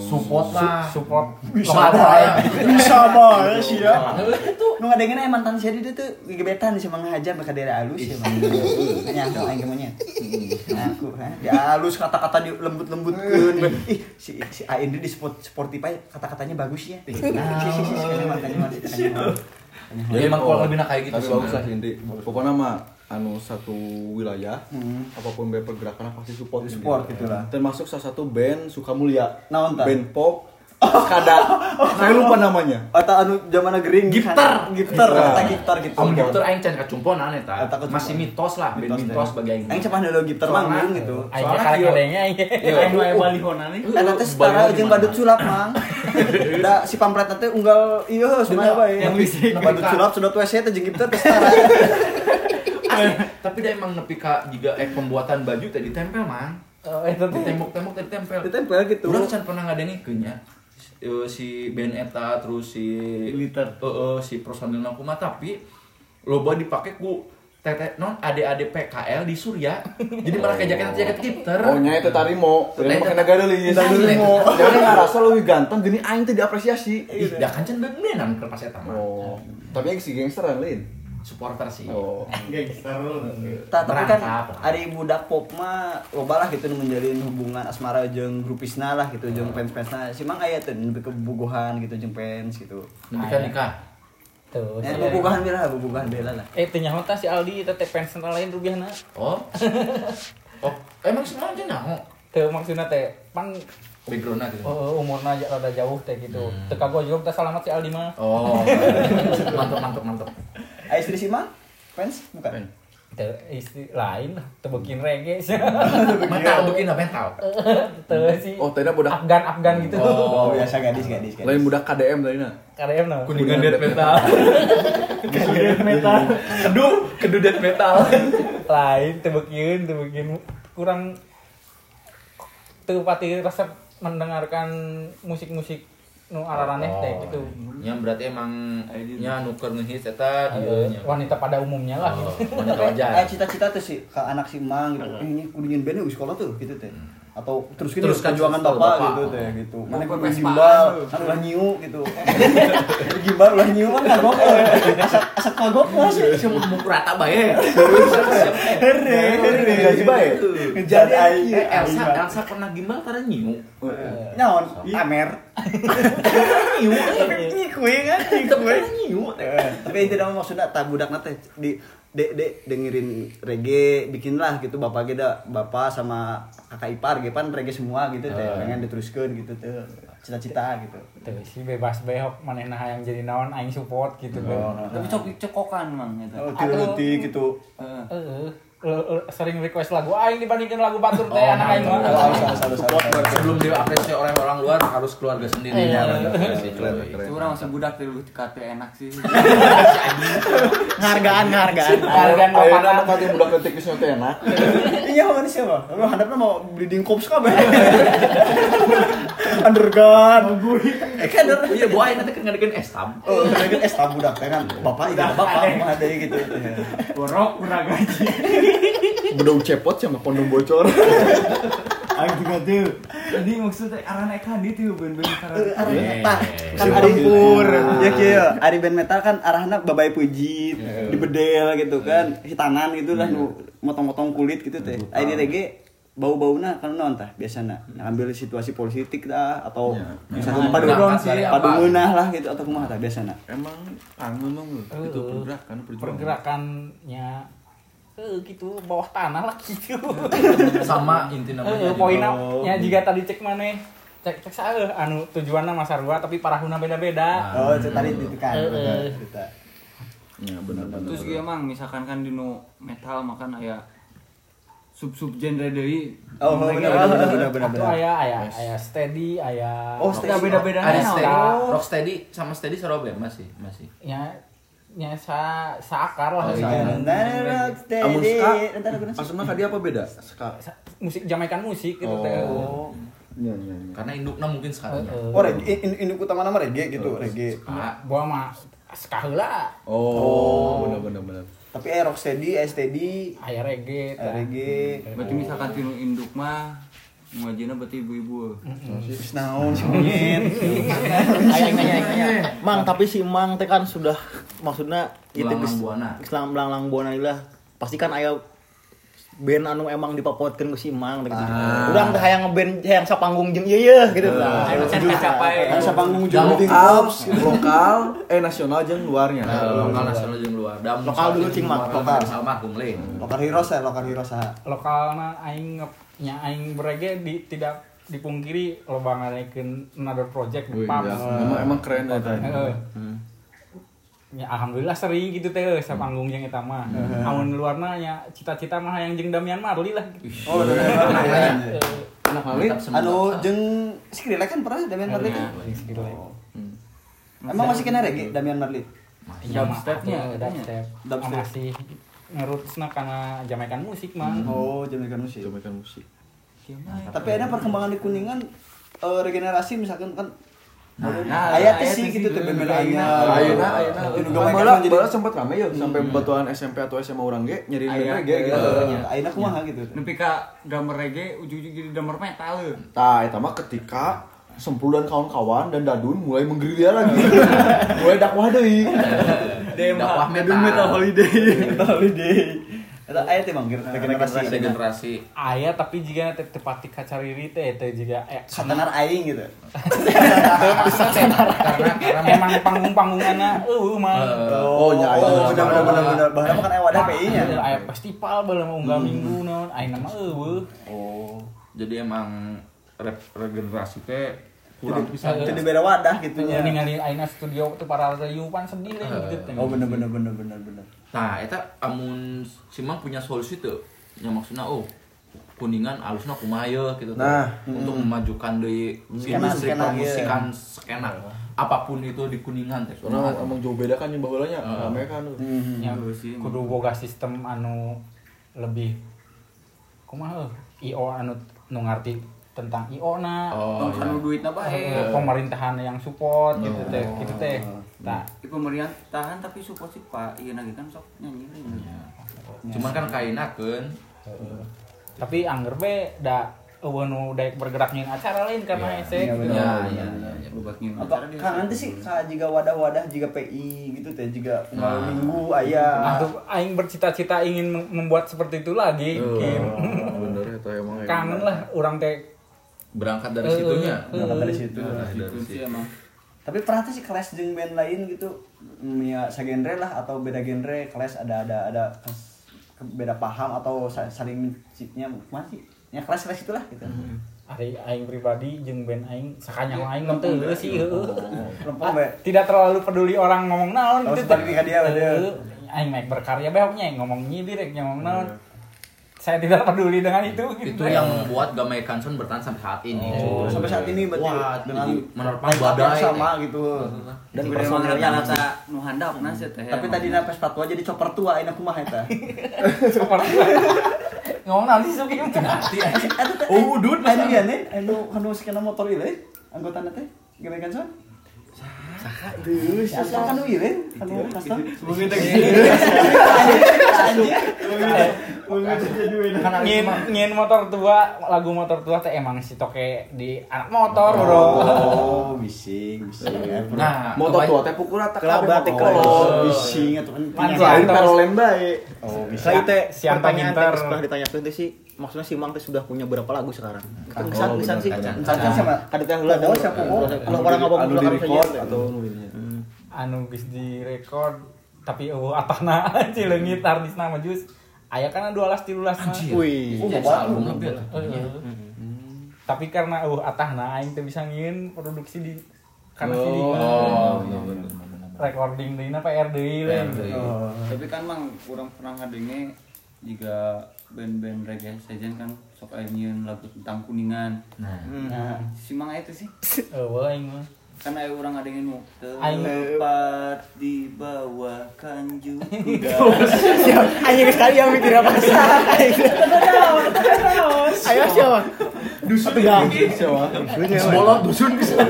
support lah
support
Bisa bae.
ya.
Bisa bae sih ya.
itu
Nu ngadengeun aya mantan saya itu tuh gebetan sih mang hajar mereka daerah halus ya mang. Nyangka aing monyet. Aku ha, di halus kata-kata di lembut-lembutkeun. Ih, si si Aindri di spot Spotify kata-katanya bagus ya. Nah, si si si si mantannya masih.
Jadi emang kurang lebih nah kayak gitu sih,
bagus lah. Indri. Pokoknya mah anu satu wilayah
Hmm.
apa pun band pergerakan pasti support
Support gitu lah.
termasuk salah satu band Sukamulya
Naon tah?
band pop Kada saya lupa namanya
Atau anu zaman gering
Gipter.
Gipter,
Gipter.
kata Gipter gitu.
Om dokter aing can kacumponan eta. Masih mitos lah,
Mitos,
mitos bagi aing.
Aing cepat dulu
Soalnya-
manggung gitu.
Aing
Soalnya
adanya
Iya,
Anu aya balihona nih.
Eta teh setara jeung badut sulap mang. Da si pamflet teh unggal ieu semuanya bae.
yang listrik.
Nah, badut sulap sudah WC teh jeung Gipter teh setara. [LAUGHS]
Tapi dia emang nepi ka juga eh pembuatan baju teh ditempel man.
Oh, itu
tembok-tembok teh ditempel.
Ditempel gitu.
Urang can pernah ngadengikeun nya. Eh, si band eta terus si
Glitter.
Heeh, si personil aku mah tapi loba dipake ku tete non ade-ade PKL di Surya. Jadi malah kayak jaket jaket gipter.
oh nya itu tarimo
Lain
Lain pakai negara list
Tarimo.
jangan ngerasa lebih ganteng gini aing teh diapresiasi
Ih, dah kan can beneran keur pas eta mah.
oh tapi yang si gangsteran lain
Supporter sih.
oh
Gangster.
Ta, tapi kan
Merangkap.
ari budak pop mah loba lah gitu menjalin hubungan asmara jeung grupisna lah gitu jeung fans-fansna. Si mang aya teh lebih ke bobogohan gitu jeung fans gitu.
Nikah nikah.
Tuh.
Ya
si-
bobogohan bela lah, bobogohan bela lah.
Eh, teh nyaho si Aldi teh teh fans lain rubiahna.
Oh. [LAUGHS] oh, emang semua aja naho
Teu maksudna teh pan
backgroundnya gitu.
oh, umurna aja rada jauh teh gitu. Teu kagok juga teh selamat si Aldi mah.
Oh, [LAUGHS] mantap mantap mantap.
Aya istri si mang? Fans? Bukan.
Istri lain teu beukin reggae sih.
Mental begini mental.
Teu sih.
Oh, teh budak
Afgan Afgan gitu.
Oh, biasa gadis gadis gadis.
lain budak KDM tadi nah
KDM no.
Kuningan death metal. [LAUGHS]
Death metal.
Kedu, kedu death metal. [LAUGHS]
lain teu beukeun kurang teu pati resep mendengarkan musik-musik nu araraneh teh gitu.
Ya berarti emang nya nuker ngehits eta
Eh,
dieu nya.
wanita pada umumnya lah
Oh,
gitu.
Aya
wajar.
cita-cita tuh sih ke anak si mang gitu. Eh, Ini kudingin band di sekolah tuh gitu teh. Atau terus kita
Teruskan
perjuangan
style
bapak,
Bapak.
gitu teh gitu mana kudu
Vespaan.
gimbal kan ulah nyiu gitu gimbal ulah nyiu kan kagok eh. asak asak kagok mas
Cuma mau rata bae.
hore hore
Gaji bae.
ngejar aing
Eh, Elsa, Elsa pernah gimbal karena nyiu.
nyaon amer
Nyiu.
kan
Kue nyiu.
Eh, tapi itu nama maksudnya tak budak nate di dek dek dengerin reggae bikinlah gitu bapak kita bapak sama kakak ipar gitu kan reggae semua gitu teh pengen diteruskan gitu tuh cita-cita gitu
Tuh si bebas behok manehna yang jadi naon aing support gitu kan.
Tapi cok cekokan mang gitu.
oh gitu
Heeh.
Heeh. Eh, eh, sering request lagu aing dibandingkan lagu batur teh anak aing mah.
harus harus harus harus
Sebelum diapresiasi oleh orang luar harus keluarga sendiri.
Iya.
Keren.
Itu orang masih budak tuh kate enak sih.
Ngargaan, ngargaan.
Hargaan
Ayo
bapak
nama kati budak ketik geus teh enak.
iya mana siapa lu hadapnya mau bleeding corpse kabeh [LAUGHS] undergun eh kan ada
Iya, buah nanti kan ngadekeun estam.
oh kan es tabu budak kan? Bapak itu bapak mah ada gitu.
Borok kurang gaji.
Bedong cepot sama kondom bocor.
Aing juga tuh. Jadi maksudnya arana ekan itu ben-ben karena
Tah, kan Ari Pur, ya kieu, Ari band metal kan arahna babai puji, dibedel gitu kan, hitanan gitu lah nu motong-motong kulit gitu teh. Ari reggae bau-bauna kan naon tah biasana ngambil situasi politik dah atau misalnya
Memang
padu ngeunah lah gitu atau kumaha tah biasana.
Emang kangen dong lu. Itu pergerakan perjuangan.
pergerakannya eh gitu bawah tanah lah [LAUGHS] gitu.
Sama inti namanya.
Heeh, poinnya nya jika tadi cek mana cek cek saeuh anu tujuanna mah sarua tapi parahuna beda-beda.
Oh, itu tadi ditekan. Cerita.
Ya benar benar.
Terus gitu mang misalkan kan di nu metal makan aya sub-sub genre deui.
Oh, benar benar benar benar
Atuh
benar.
aya aya aya steady aya
Oh,
Ada beda-beda
Ada
naon?
steady,
Oh.
rocksteady sama steady sarobem masih, masih.
nya nya sa saakar lah
Oh, iya.
Amun
steady.
ska, maksudnya kadi apa beda? Ska.
musik jamaikan musik gitu teh.
Oh. Iya iya iya.
Karena induknya mungkin sekarang.
Heeh.
Oh, reggae ini ini utama nama reggae gitu, reggae.
Nya, Gua mah ska heula
Oh, benar benar benar.
Tapi eh rocksteady, eh steady,
aya reggae
eh,
tah.
reggae.
Berarti misalkan tinu induk mah ngajina berarti ibu-ibu.
Terus naon sih. [LAUGHS]
Mang, tapi si Mang teh kan sudah maksudnya itu geus-
Buana.
geus lang belang lang buana lah. Pasti kan aya band anu emang dipapotkeun ku si Mang teh gitu. Urang teh hayang ngeband hayang sapanggung jeung ieu yeuh gitu lah.
Ayo capai.
Kan sapanggung
Yang
jeung Bleeding
lokal, eh nasional jeung luarnya.
Nah, lokal nasional jeung luar. Dam
Lokal dulu, Cing, Mak.
Lokal almarhum lain.
Lokal Heroes ya, lokal Heroes ah.
lokalna aing nya aing berege di tidak dipungkiri loba ngarekeun another project
Wih,
pub.
ya. Emang keren ya tadi.
Heeh. Ya alhamdulillah sering gitu teh sa panggung jeung eta mah. Amun luarna nya cita-cita mah yang jeung Damian Marley lah.
Oh.
Anak kali.
Anu jeung Skrillex kan pernah Damian Marley kan? Oh. Emang masih kena reggae Damian Marley?
Ya
Dubstepnya,
dubstep.
Dubstep.
Masih ngerutsna karena jamaikan musik mah.
Oh, Jamaican musik.
Coba kan musik.
Tapi ada perkembangan di Kuningan eh, regenerasi misalkan kan
Nah,
Ayat
aya
sih gitu tuh
Kan
Jamaican
bala
jadi-
bala sempat rame ya sampai batuan SMP atau SMA orang ge nyari reggae gitu.
iya.
Ayeuna kumaha gitu.
Nepi ka gambar reggae ujung-ujung jadi gambar metal.
Tah, eta mah ketika Sempul dan kawan-kawan dan Dadun mulai menggerilya lagi. mulai dakwah deui.
Dakwah metal.
metal holiday. metal holiday. Eta aya teh Bang regenerasi.
Regenerasi.
Aya tapi jika teu tepati kacariri teh teh juga eh
Satanar aing gitu.
Karena karena
emang panggung-panggunganna eueuh mah.
Oh, nya aya.
Oh, benar benar benar mah kan aya wadah PI nya.
Aya festival bae mah unggal minggu naon ayeuna mah eueuh.
Oh, jadi emang re- regenerasi teh kurang bisa.
Jadi beda wadah gitu
Nya ningali ayeuna studio teu para rayupan sedih deh gitu.
Oh benar benar benar benar benar.
Nah, eta amun Simang punya solusi tuh. Yang maksudnya oh kuningan alusna kumaha ye gitu tuh.
Nah,
untuk memajukan di
Skena-
industri
skena,
permusikan skena apa pun itu di kuningan teh.
Soalnya emang jauh beda kan yang baheulanya. Rame kan.
nya
Iya sih.
kudu boga sistem anu lebih kumaha IO anu nu ngarti tentang IO na
Oh, iya.
Anu duitna
Eh,
bae.
pemerintahan yang support gitu teh gitu teh nah
Di pemerintahan tapi support sih Pak. Iya lagi kan sok nyanyi lagi.
Cuman kan kainakeun
tapi angger be da eueuh nu daek bergerak nyeun acara lain karena
Iya, bener.
Iya, iya, iya. iya.
Bubakin
Apa kan nanti sih ka juga wadah-wadah juga PI gitu teh juga unggal minggu aya.
Aing bercita-cita ingin mem- membuat seperti itu lagi.
Bener eta emang
Kangen lah orang teh
Berangkat dari
Eh,
situnya.
Berangkat dari situ.
Itu sih emang
Tapi pernah tuh sih kelas jeung band lain gitu, mm, ya segenre lah atau beda genre kelas ada ada ada beda paham atau sa- saling mencipnya masih ya kelas kelas itulah gitu.
Ari aing pribadi jeung band aing sakanya aing mah teu sih heueuh.
Lempeng be.
Tidak terlalu peduli orang ngomong naon gitu.
ka dia.
Aing make berkarya behoknya ngomong nyindir ngomong naon. Saya tidak peduli dengan itu gitu.
Itu yang membuat Gamai Kanson bertahan sampai saat ini.
Oh, sampai saat ini berarti
Wah,
dengan yang
badai.
sama gitu.
Dan personilnya masih
rata-rata nu handap na sih teh.
Tapi tadi na pas patwa jadi chopper tua ayeuna kumaha eta.
Seperti ngomong nanti suki
Oh, udut anu ya nih, anu anu skena motor ieu anggota teh. Gimana kan son? Saha itu? Asal kan
ngin ngin motor tua lagu motor tua teh emang si toke di anak motor bro
Oh, [LAUGHS] bising, bising.
Nah,
motor
kebay-
tua teh pukul rata
Kelaba teh
Oh, bising atuh kan.
Lain perolen bae.
Oh, bisa.
Saya teh teh
pinter?
setelah ditanyakan teh sih maksudnya si Mang teh sudah punya berapa lagu sekarang? Kan
Oh,
kesan kesan
benar,
sih.
Kacan
siapa?
Ada teh heula
Oh, siapa? Oh,
Ulah orang ngomong
anu di record atau nu dinya.
anu geus di record tapi eueuh atana [LAUGHS] cileungit artis nama jus aya kana 12 13 mah
Wih.
Oh,
Jadi
bapak.
album lebih lah.
Eueuh. tapi karena eueuh atahna aing teh bisa ngieun produksi di karena CD
Oh, iya benar benar.
recording deui na PR deui.
Oh.
Tapi kan mang kurang pernah ngadenge jika band-band reggae sejen kan sok nyieun lagu tentang kuningan.
Nah,
Nah,
Si mang itu sih.
eueuh aing mah
Kan aya urang ngadenge nu
Aing-
tepat di bawah kanju kuda.
Ayo sekali yang mikir apa sih? Ayo siapa? Dusun
Sebolot dusun bisa.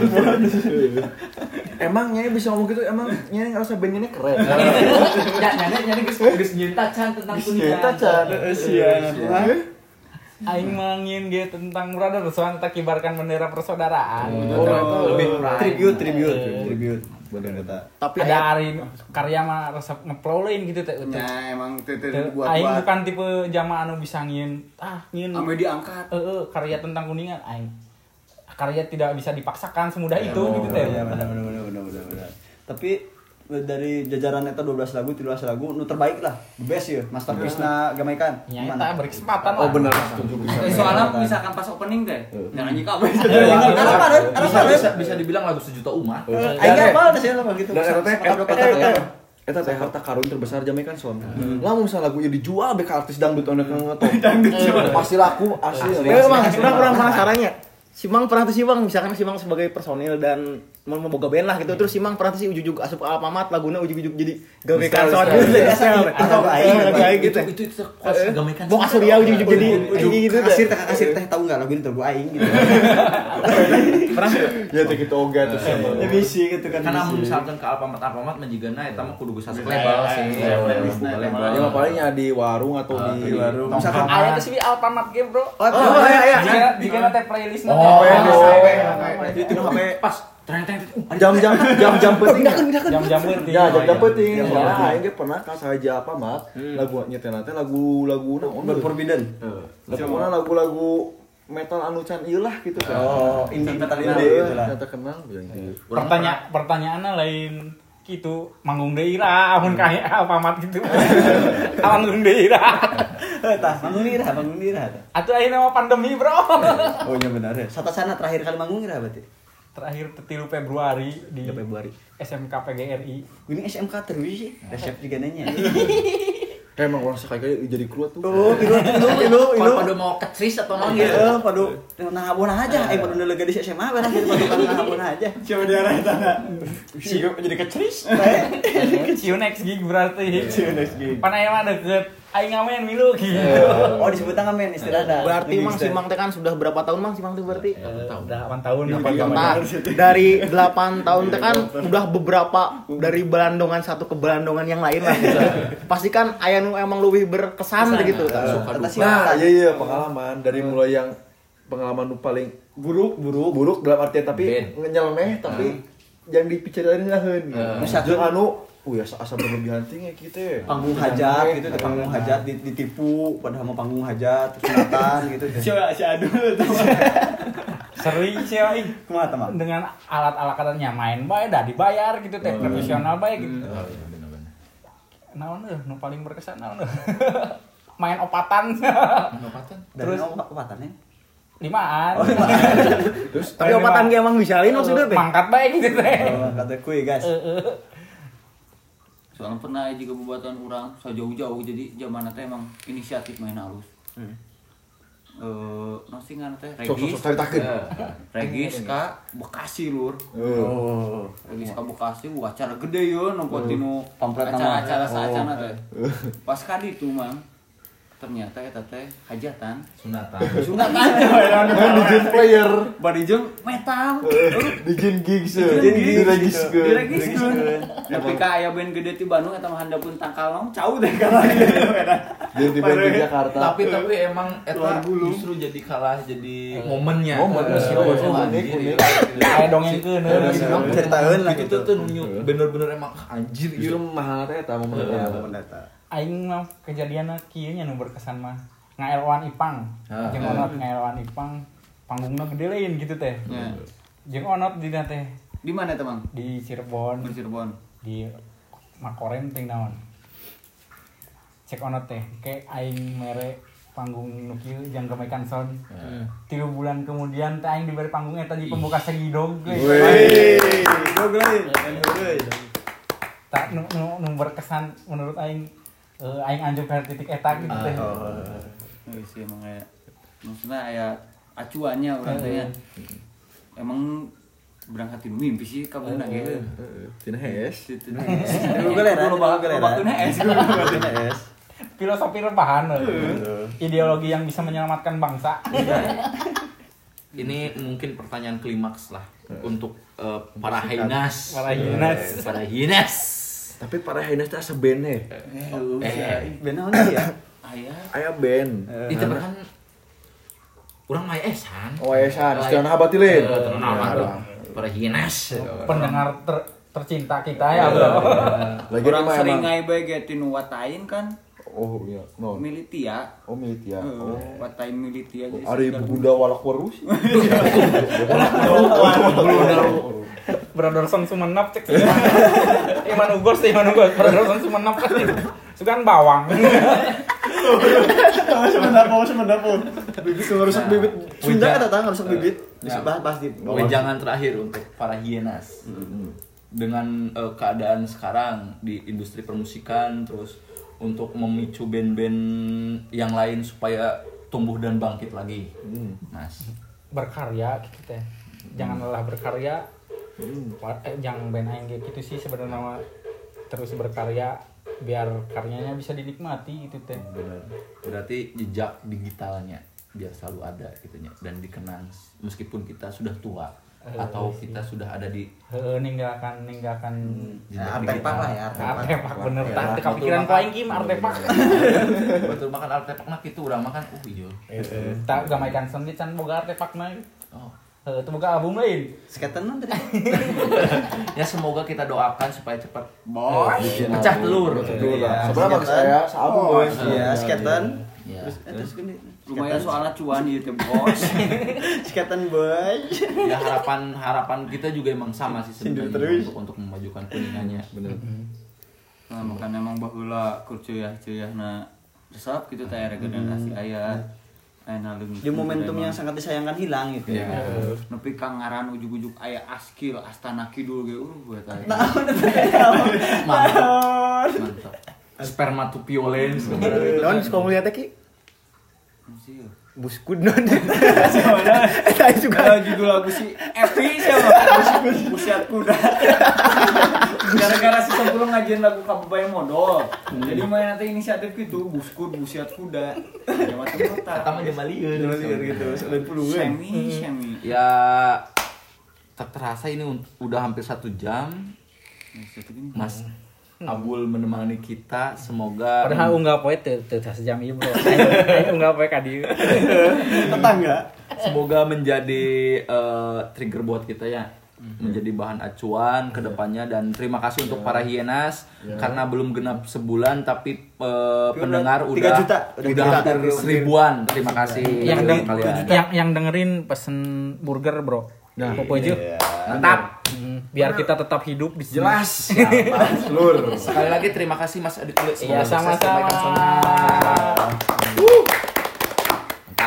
Emang Nyai bisa ngomong gitu, emang Nyai ngerasa bandnya ini keren.
ya nyane nyane geus geus nyinta can tentang kuningan.
Kita can.
Aing ngieun ge tentang brother soalnya kita kibarkan bendera persaudaraan
Oh,
lebih pride.
tribute, tribute, tribute. Bener kata.
Tapi
ada hari karya mah resep ngeplow lain gitu teh
Nya emang teu- buat
aing bukan tipe jamaah anu bisa ngieun ah ngieun
ame diangkat.
eh eh, karya tentang kuningan aing karya tidak bisa dipaksakan semudah itu gitu teh
Iya, benar benar benar. benar. Tapi dari jajaran eta 12 lagu, 13 lagu nu terbaik lah. The best ya, masterpiece na Gamaikan.
ya eta beri kesempatan lah
Oh benar, setuju.
Eh, soalnya misalkan pas opening teh, jangan nyanyi kabeh.
Karena apa? Karena
Bisa,
apa?
bisa, bisa dibilang lagu sejuta umat.
Aing apa ada sih apa gitu.
Dan eta teh harta karun terbesar Jamaican Son. Lamun misalnya lagunya dijual be ka artis dangdut anu ngetop. [LAUGHS] Dangdut Pasti laku asli.
Eh, Mang, kurang penasarannya. Si Mang pernah tuh si Mang, misalkan si Mang sebagai personil dan mau memboga band lah gitu. Terus si Mang pernah tuh si ujuk-ujuk asup ke Alfamart lagunya ujuk-ujuk jadi gawe kanson gitu.
Atau aing,
lagu aing gitu.
Itu itu itu Gamai Kanson.
Bok Surya ujuk-ujuk jadi
Ujuk
gitu
kasir teh kasir teh tahu enggak lagu ini terbu aing gitu.
Pernah
Ya teh gitu oge tuh sama.
Ya bisi gitu kan.
Karena misalkan ke Alfamart Alfamart menjigana eta mah kudu geus asup label sih.
Ya mah palingnya di warung atau di warung.
Misalkan
aya teh sih di Alfamart game bro
Oh, iya, iya.
jika jika nanti playlist
Oh,
nanti
Itu itu HP
Pas.
Jam-jam jam-jam penting.
jam-jam penting
Ya, jam-jam
iya.
penting.
Jam-jam penting.
aing ge pernah ka saja apa mat lagu nyetel teh lagu-lagu naon.
berforbidden.
Lagu lagu-lagu metal anu can ieu lah gitu kan.
Oh, indie metal indie
Iya,
gitu lah.
ternyata kenal ya gitu.
pertanyaan pertanyaannya lain gitu manggung deui lah amun kayak Alfamart gitu [LAUGHS] manggung deui lah
Tah, manggung dah, manggung dah.
atuh ayeuna mah pandemi bro [LAUGHS]
Oh iya benar ya. Satu sana terakhir kali manggung nih berarti.
Terakhir tetilu Februari di
Februari.
SMK PGRI
Ini SMK terus sih. Resep juga nanya. [LAUGHS]
Kayak emang orang sekali jadi kru tuh.
Oh, ilu ilu ilu ilu.
Pada mau ketris atau non gitu.
Iya, padu nah abon aja, eh padu lega di SMA benar gitu padu nah abon aja. Coba dia arah tanah. Si jadi keceris.
See you next gig berarti
you next gig.
pan aya mah deket aing ngamen milu gitu. [LAUGHS]
Oh, disebut ngamen istilahnya.
Berarti Mang si Mang teh kan sudah berapa tahun Mang si Mang teh berarti?
udah 8 tahun
Nah, [LAUGHS] dari 8 tahun teh kan udah beberapa dari belandongan satu ke belandongan yang lain lah gitu. Pasti kan aya nu emang lebih berkesan gitu.
Nah, iya iya pengalaman. Dari mulai yang pengalaman paling
buruk buruk.
buruk dalam artian tapi nyeleneh tapi yang dipicarain lain
Misalkan-
jeung anu oh ya asa berlebihan tinggi kita.
Panggung hajat gitu, panggung hajat di- ditipu padahal mau panggung hajat sunatan gitu. [LAUGHS]
Coba si aduh [LAUGHS]
sering sih aing
Kumaha teman?
dengan alat-alat katanya main bae dah dibayar gitu teh. Profesional bae gitu.
Oh iya
naon euy nu paling berkesan naon [LAUGHS] main opatan.
Dari
Terus-
obat obatannya.
limaan.
Terus
tapi opatan ge emang bisalin maksudnya teh?
Mangkat bae gitu teh.
Oh, kata kuy guys.
Soalnya pernah juga buatan orang sejauh-jauh jadi zaman teh emang inisiatif main halus.
Hmm.
Eh, nasi ngan teh Regis.
sok caritakeun
Regis ka Bekasi lur.
oh
Regis ka Bekasi acara gede yo nempat dinu
Pamflet nama.
acara-acara saacana teh. Pas ka ditu mang ternyata eta teh hajatan.
Sunatan. [LAUGHS]
Sunatan
kan DJ player
bari jeung metal. [LAUGHS]
DJ gigs ya
Gigs.
diregiskeun
Diregiskeun. Tapi ka aya band gede ti Bandung eta mah handapun tangkal nong cau teh ka
jeung di band di Jakarta
tapi tapi emang eta justru jadi kalah jadi momennya
Momen, meskipun
anjir, iya.
aya dongengkeun
dongengkeun.
Ceritain lah
itu
gitu.
tuh nunjuk bener-bener emang ah, anjir
justru
gitu
mahal teh eta momennya
Pendata.
Aing mah kejadianna kieu nya nu berkesan mah. Ngaelwan Ipang.
Ah,
jeung onot ngaelwan Ipang panggungna gede lain gitu teh.
Ya.
jeung onot dina teh
Di mana teh Mang?
di Cirebon.
Di Cirebon.
di Makorem ting naon. Cek onot teh ke aing mere panggung nu kieu jang gemaikan sound. Tilu bulan kemudian teh aing diberi panggung eta di pembuka segidog geus. tak nu, nu, nu berkesan menurut aing eh, aing anjur ka titik eta gitu teh
Ya sih emang kayak maksudnya aya acuannya orang teh ya. Emang berangkat di mimpi sih kamu nak gitu.
tina hes
Situ.
Lu geleran,
Lu bakal
lu geleran.
bakal es.
Yes.
filosofi rebahan euy. ideologi yang bisa menyelamatkan bangsa [LAUGHS]
ini mungkin pertanyaan klimaks lah untuk eh, para hainas
Para hienas.
Eh, para hienas
tapi para hainas teh asa band heh
eh
Benar ya?
Ayah.
aya band.
Itu kan orang mah esan
oh esan sekarang batilin
nama tuh para hienas
pendengar ter- tercinta kita ya bro.
Lagi
Orang
nama
sering ngai bae getin watain kan
oh iya. No.
Militia.
oh militia. Oh
Oh, watain militia jadi
Ari
sekitar-
bunda walak warus [LAUGHS]
Brotherson Sumenep cek. Iman Ugos sih Iman Ugos Brotherson Sumenep kan sukan bawang.
Sebentar mau sebentar mau. Bibit ngerusak bibit. Sunda kata tang ngerusak bibit. Bisa bahas bahas di.
Wejangan terakhir untuk para hienas dengan eh, keadaan sekarang di industri permusikan terus untuk memicu band-band yang lain supaya tumbuh dan bangkit lagi. Mas.
Berkarya gitu teh jangan lelah berkarya. Wa- eh, jangan band aing gitu sih sebenarnya terus berkarya biar karyanya bisa dinikmati gitu teh.
Benar. Berarti jejak digitalnya biar selalu ada gitunya dan dikenang meskipun kita sudah tua atau
sih.
kita sudah ada di
Heeh, ninggalkan ninggalkan
jejak
artefak lah ya, artefak.
artefak bener
Ya,
tak kepikiran
makan.
aing kim artefak
betul makan artefak nah itu orang makan uh iya
tak gamaikan sendiri can boga artefak mah
oh
itu boga album lain
Skater non tadi. [LAUGHS]
ya semoga kita doakan supaya cepat
Bos.
pecah telur
Iya.
Sebenarnya bagus saya sealbum
Oh,
boy.
iya,
ya
Terus terus gini.
Lumayan soalnya cuan teh bos. [LAUGHS]
Skater boy.
ya harapan harapan kita juga emang sama sih sebenarnya
terus.
untuk untuk memajukan kuningannya bener
Nah, makan emang baheula kur cuyah-cuyahna resep gitu teh regenerasi aya. Lain haleuh
Di momentum yang sangat disayangkan hilang gitu.
ya
nepi ka ngaran ujug-ujug aya askil astana kidul ge uh [LAUGHS] buat aya.
mantap mantap spermatopiolens
non sekolah mulia teh ki
Masih ya.
buskud non saya [LAUGHS] juga
Kalau judul lagu si Epi siapa? Busiat kuda. Gara-gara si Sempulung ngajian lagu Kabupaten Modal. Jadi main nanti inisiatif gitu, buskur, busiat kuda. Ya macam
kata mah jamalieun
gitu. 90
Semi, semi.
ya tak terasa ini udah hampir satu jam Mas Abul menemani kita semoga
padahal unggah poe teu teu sejam ieu bro. [LAUGHS] Unggah poe ka dieu [LAUGHS]
Tetangga.
semoga menjadi eh, trigger buat kita ya. Menjadi bahan acuan ke depannya dan terima kasih untuk para hienas karena belum genap sebulan tapi eh, pendengar udah
juta, udah
udah
juta.
hampir seribuan. Terima kasih.
Yang, yang yang dengerin pesen burger bro nah aja
mantap
Hmm, biar kita tetap hidup di sini.
Jelas. [LAUGHS] Lur.
sekali lagi terima kasih Mas Adit
Iya sama-sama.
semua.